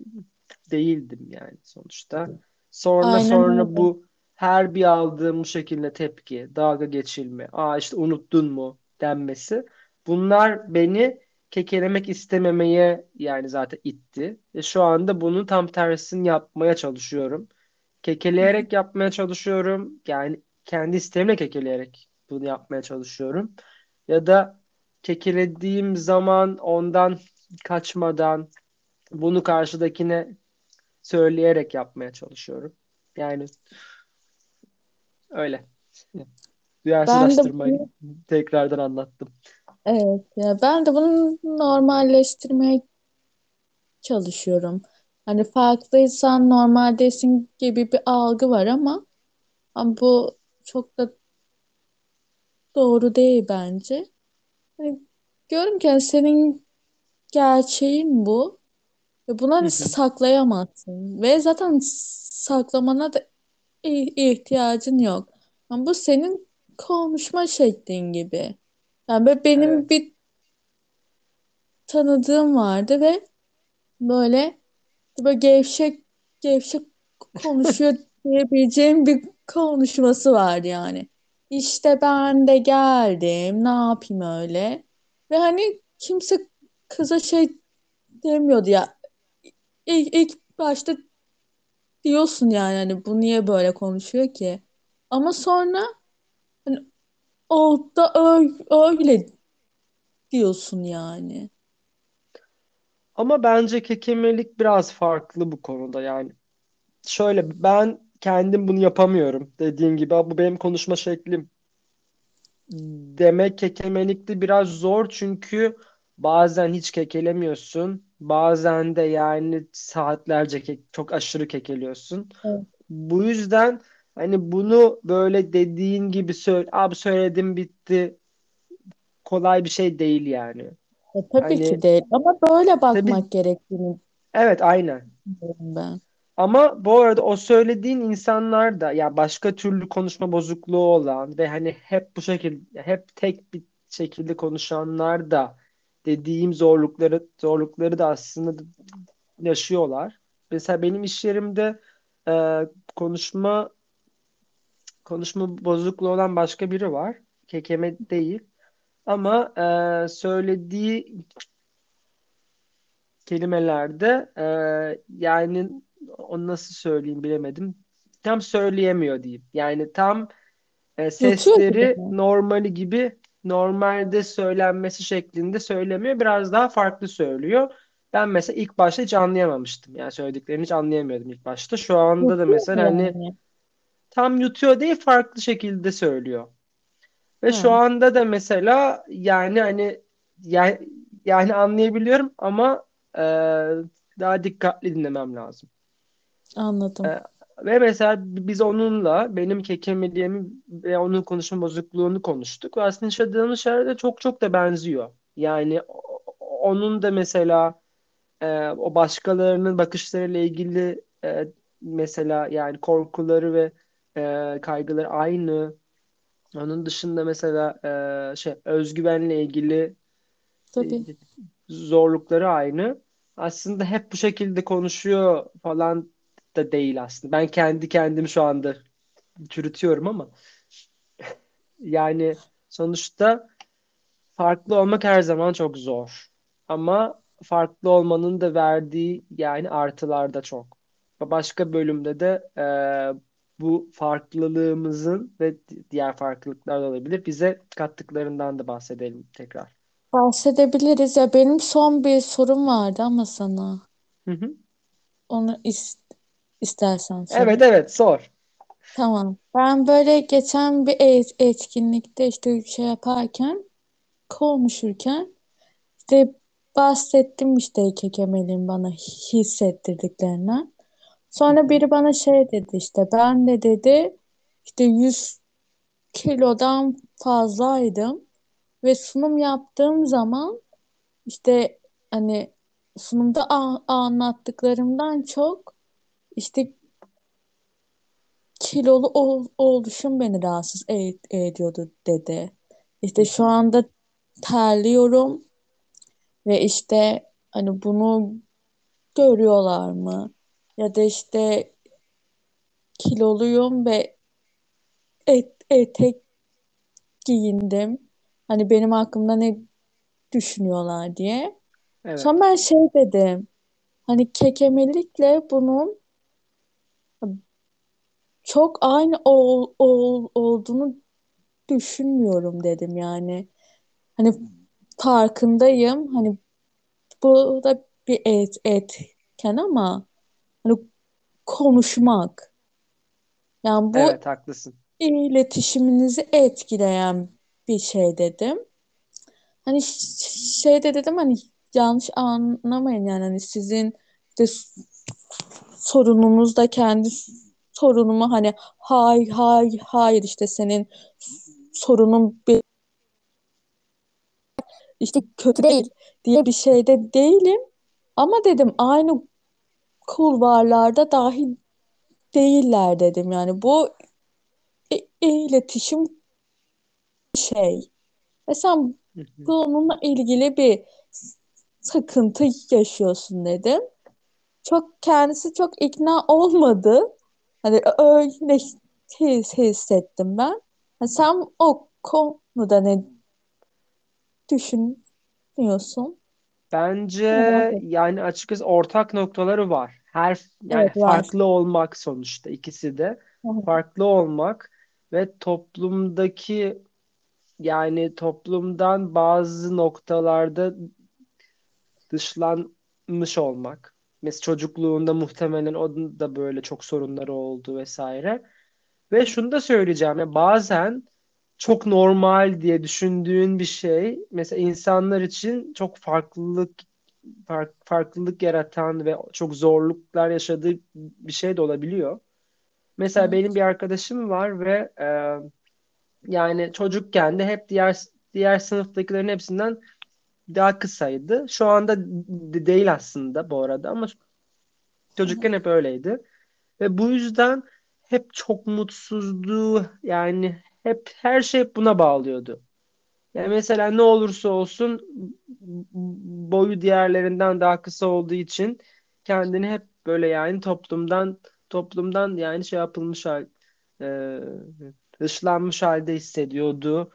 değildim yani sonuçta. Sonra Aynen sonra öyle. bu her bir aldığım bu şekilde tepki, dalga geçilme, aa işte unuttun mu denmesi. Bunlar beni kekelemek istememeye yani zaten itti. Ve şu anda bunun tam tersini yapmaya çalışıyorum. Kekeleyerek yapmaya çalışıyorum. Yani kendi isteğimle kekeleyerek bunu yapmaya çalışıyorum. Ya da kekelediğim zaman ondan kaçmadan bunu karşıdakine söyleyerek yapmaya çalışıyorum. Yani öyle. Ben de Duyarsızlaştırmayı bunu tekrardan anlattım. Evet ya ben de bunu normalleştirmeye çalışıyorum. Hani farklıysan normaldesin gibi bir algı var ama, ama bu çok da doğru değil bence. Hani diyorum ki hani senin gerçeğin bu ve Hı hı. saklayamazsın ve zaten saklamana da i- ihtiyacın yok. Ama bu senin konuşma şeklin gibi. Yani be- benim Evet. bir tanıdığım vardı ve böyle böyle gevşek gevşek konuşuyor diyebileceğim bir konuşması vardı yani. İşte ben de geldim, ne yapayım öyle. Ve hani kimse kıza şey demiyordu ya. İlk, ilk başta diyorsun yani hani bu niye böyle konuşuyor ki? Ama sonra o da ö- öyle diyorsun yani. Ama bence kekemelik biraz farklı bu konuda yani. Şöyle ben kendim bunu yapamıyorum. Dediğim gibi bu benim konuşma şeklim demek kekemelikte biraz zor çünkü bazen hiç kekelemiyorsun. Bazen de yani saatlerce ke- çok aşırı kekeliyorsun. Evet. Bu yüzden hani bunu böyle dediğin gibi söyle, abi söyledim bitti kolay bir şey değil yani. E, tabii ki Hani değil ama böyle tabii bakmak gerektiğini evet aynen. ben. Ama bu arada o söylediğin insanlar da ya başka türlü konuşma bozukluğu olan ve hani hep bu şekilde hep tek bir şekilde konuşanlar da dediğim zorlukları zorlukları da aslında yaşıyorlar. Mesela benim iş yerimde e, konuşma konuşma bozukluğu olan başka biri var. Kekeme değil. Ama e, söylediği kelimelerde e, yani onu nasıl söyleyeyim bilemedim. Tam söyleyemiyor diyeyim. Yani tam e, sesleri normali gibi normalde söylenmesi şeklinde söylemiyor. Biraz daha farklı söylüyor. Ben mesela ilk başta hiç anlayamamıştım. Yani söylediklerini hiç anlayamıyordum ilk başta. Şu anda da mesela hani? Tam yutuyor değil farklı şekilde söylüyor. Ve şu Ha, anda da mesela yani hani yani, yani anlayabiliyorum ama e, daha dikkatli dinlemem lazım. E, anladım. ve mesela biz onunla benim kekemeliğimi ve onun konuşma bozukluğunu konuştuk. Ve aslında yaşadığımız şeyler de çok çok da benziyor. Yani onun da mesela e, o başkalarının bakışlarıyla ilgili e, mesela yani korkuları ve e, kaygıları aynı. Onun dışında mesela e, şey özgüvenle ilgili e, Tabii. zorlukları aynı. Aslında hep bu şekilde konuşuyor falan da değil aslında. Ben kendi kendimi şu anda çürütüyorum ama yani sonuçta farklı olmak her zaman çok zor. Ama farklı olmanın da verdiği yani artılar da çok. Başka bölümde de e, bu farklılığımızın ve diğer farklılıklar da olabilir. Bize kattıklarından da bahsedelim tekrar. Bahsedebiliriz. Ya benim son bir sorum vardı ama sana. Hı hı. Onu is istersen Evet sor. evet sor. Tamam. Ben böyle geçen bir et- etkinlikte işte şey yaparken, konuşurken işte bahsettim işte kekemelin bana hissettirdiklerinden. Sonra biri bana şey dedi işte ben de dedi işte 100 kilodan fazlaydım ve sunum yaptığım zaman işte hani sunumda anlattıklarımdan çok işte kilolu ol- oluşum beni rahatsız e- ediyordu dedi. İşte şu anda terliyorum ve işte hani bunu görüyorlar mı? Ya da işte kiloluyum ve et, etek giyindim. Hani benim hakkımda ne düşünüyorlar diye. Sonra Evet. ben şey dedim. Hani kekemelikle bunun çok aynı ol, ol, olduğunu düşünmüyorum dedim yani. Hani farkındayım. Hani bu da bir et, etken ama hani konuşmak. Yani bu Evet haklısın. iletişiminizi etkileyen bir şey dedim. Hani şey de dedim hani yanlış anlamayın yani hani sizin de sorununuz da kendi sorunumu hani hay hay hayır işte senin sorunun bir işte kötü değil diye bir şey de değilim. Ama dedim aynı kulvarlarda dahil değiller dedim. Yani bu i- iletişim şey. Ve sen bununla ilgili bir sıkıntı yaşıyorsun dedim. Çok kendisi çok ikna olmadı. Hani öyle his, hissettim ben. Ha, sen o konuda ne düşünüyorsun? Bence yani açıkçası ortak noktaları var. Her yani Evet var. farklı olmak sonuçta ikisi de Hı hı. farklı olmak ve toplumdaki yani toplumdan bazı noktalarda dışlanmış olmak. Mesela çocukluğunda muhtemelen onun da böyle çok sorunları oldu vesaire. Ve şunu da söyleyeceğim ya bazen çok normal diye düşündüğün bir şey mesela insanlar için çok farklılık fark- farklılık yaratan ve çok zorluklar yaşadığı bir şey de olabiliyor. Mesela benim Evet. bir arkadaşım var ve e, yani çocukken de hep diğer diğer sınıftakilerin hepsinden daha kısaydı. Şu anda de- değil aslında bu arada ama çocukken hep öyleydi. Ve bu yüzden hep çok mutsuzdu. Yani hep her şey buna bağlıyordu. Yani mesela ne olursa olsun boyu diğerlerinden daha kısa olduğu için kendini hep böyle yani toplumdan toplumdan yani şey yapılmış hal e, dışlanmış halde hissediyordu.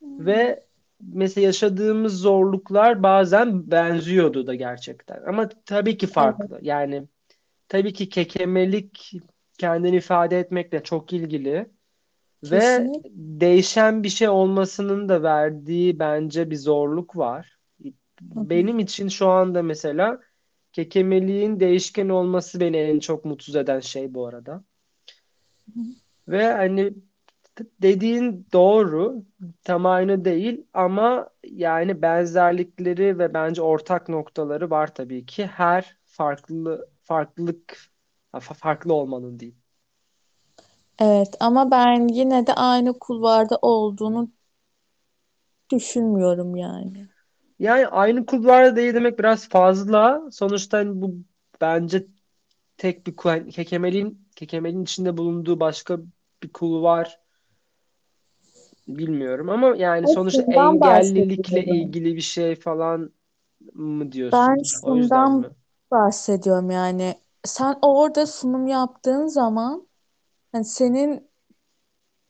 Hmm. ve mesela yaşadığımız zorluklar bazen benziyordu da gerçekten. Ama tabii ki farklı. Yani tabii ki kekemelik kendini ifade etmekle çok ilgili ve kesinlikle. değişen bir şey olmasının da verdiği bence bir zorluk var. Benim için şu anda mesela kekemeliğin değişken olması beni en çok mutsuz eden şey bu arada. Hı. Ve hani dediğin doğru, tam aynı değil ama yani benzerlikleri ve bence ortak noktaları var tabii ki. Her farklı farklılık fa- farklı olmanın değil. Evet ama ben yine de aynı kulvarda olduğunu düşünmüyorum yani. Yani aynı kulvarda değil demek biraz fazla. Sonuçta hani bu bence tek bir kul kekemeliğin kekemelin içinde bulunduğu başka bir kulvar bilmiyorum ama yani Ben sonuçta şundan engellilikle bahsediyorum. ilgili bir şey falan mı Ben diyorsun? O yüzden mi? şundan bahsediyorum yani. Sen orada sunum yaptığın zaman hani senin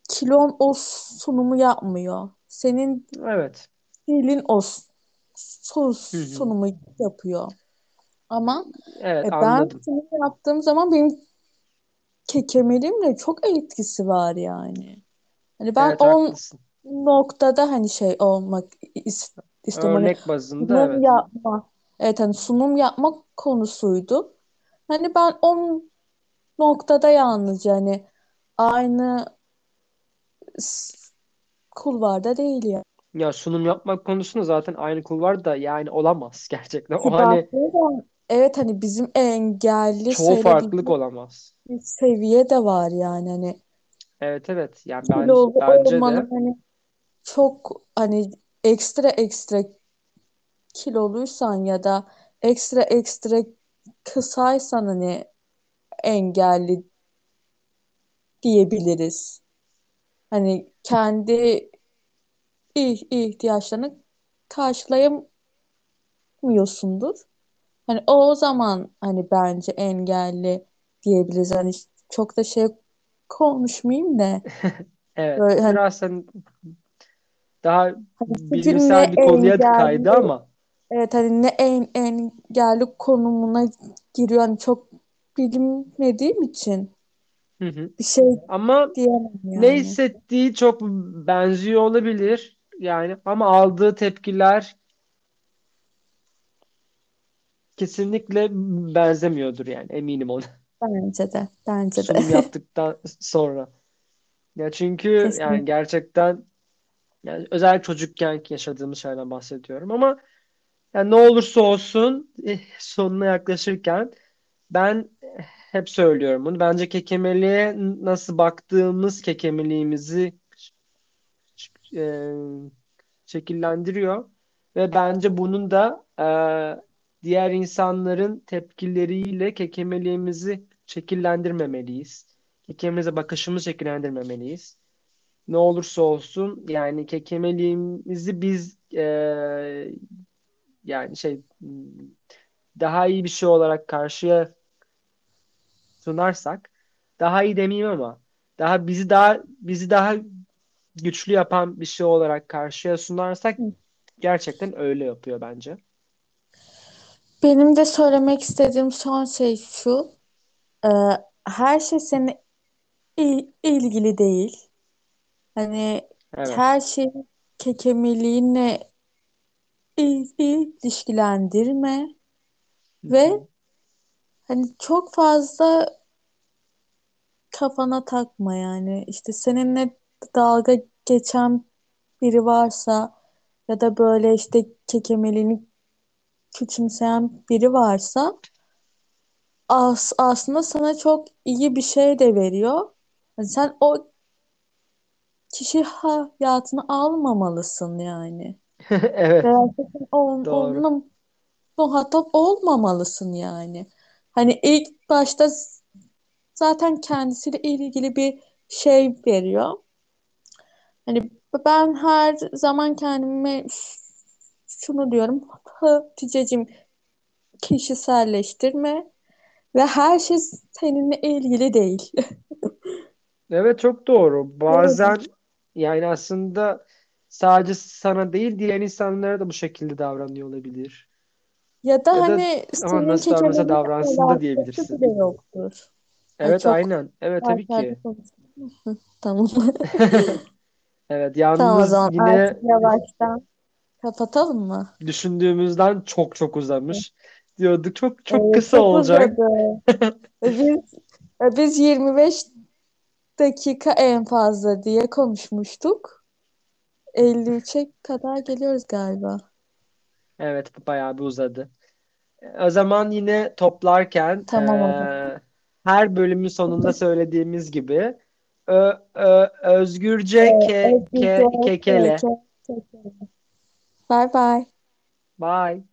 kilon o sunumu yapmıyor. Senin Evet. dilin o su- sunumu yapıyor. Ama Evet e, ben anladım. sunum yaptığım zaman benim kekemelimle çok etkisi var yani. Hani ben Evet o haklısın. noktada hani şey olmak is- istiyorum. Hani Örnek bazında sunum evet. yapma. Evet hani sunum yapmak konusuydu. Hani ben o noktada yalnızca hani aynı kulvarda değil ya. Ya sunum yapmak konusunda zaten aynı kulvar da yani olamaz gerçekten. O hani evet hani bizim engelli çoğu farklılık olamaz. bir seviye de var yani hani Evet evet. Yani kilolu bence olmanın de hani çok hani ekstra ekstra kiloluysan ya da ekstra ekstra kısaysan hani engelli diyebiliriz. Hani kendi ih- ihtiyaçlarını karşılayamıyorsundur. Hani o zaman hani bence engelli diyebiliriz. Hani çok da şey konuşmayayım da evet. böyle hani Biraz hani daha ne bilimsel bir konuya kaydı engelli ama evet hani ne en engelli konumuna giriyor hani çok bilinmediğim için Hı hı. bir şey Ama diyemem ne yani. hissettiği çok benziyor olabilir. Yani ama aldığı tepkiler kesinlikle benzemiyordur yani eminim ona. Bence de. Bence de. Sunum yaptıktan sonra. Ya çünkü yani Kesinlikle. gerçekten yani özel çocukken yaşadığımız şeylerden bahsediyorum ama yani ne olursa olsun eh, sonuna yaklaşırken ben hep söylüyorum bunu. Bence kekemeliğe nasıl baktığımız kekemeliğimizi e, şekillendiriyor ve bence bunun da e, diğer insanların tepkileriyle kekemeliğimizi şekillendirmemeliyiz. Kekemeliğe bakışımızı şekillendirmemeliyiz. Ne olursa olsun yani kekemeliğimizi biz e, yani şey daha iyi bir şey olarak karşıya sunarsak daha iyi demeyeyim ama daha bizi daha bizi daha güçlü yapan bir şey olarak karşıya sunarsak gerçekten öyle yapıyor bence. Benim de söylemek istediğim son şey şu. Ee, her şey seninle il- ilgili değil. Hani Evet. her şeyi kekemeliğinle il- ilişkilendirme Hı ve. Hani çok fazla kafana takma yani. İşte seninle dalga geçen biri varsa ya da böyle işte kekemeliğini küçümseyen biri varsa as aslında sana çok iyi bir şey de veriyor. Yani sen o kişi hayatını almamalısın yani. Evet, Veya on, doğru. onunla muhatap olmamalısın yani. Hani ilk başta zaten kendisiyle ilgili bir şey veriyor. Hani ben her zaman kendime şunu diyorum. Hatice'cim kişiselleştirme ve her şey seninle ilgili değil. Evet çok doğru. Evet. Bazen yani aslında sadece sana değil diğer insanlara da bu şekilde davranıyor olabilir. Ya da Ya da hani nasıl kekemeliğinle davransın da diyebilirsin. bile yoktur. Evet çok aynen. Evet tabii ki. Tamam. Evet Tamam o yalnız zaman yine artık yavaştan kapatalım mı? düşündüğümüzden çok çok uzamış. Diyorduk çok çok Evet, kısa çok olacak. E Biz, e biz 25 dakika en fazla diye konuşmuştuk. 53'e kadar geliyoruz galiba. Evet bayağı bir uzadı. O zaman yine toplarken Tamam eee, her bölümün sonunda söylediğimiz gibi ö, ö, özgürce ke, ke, kekele. keke. Bye bye. Bye.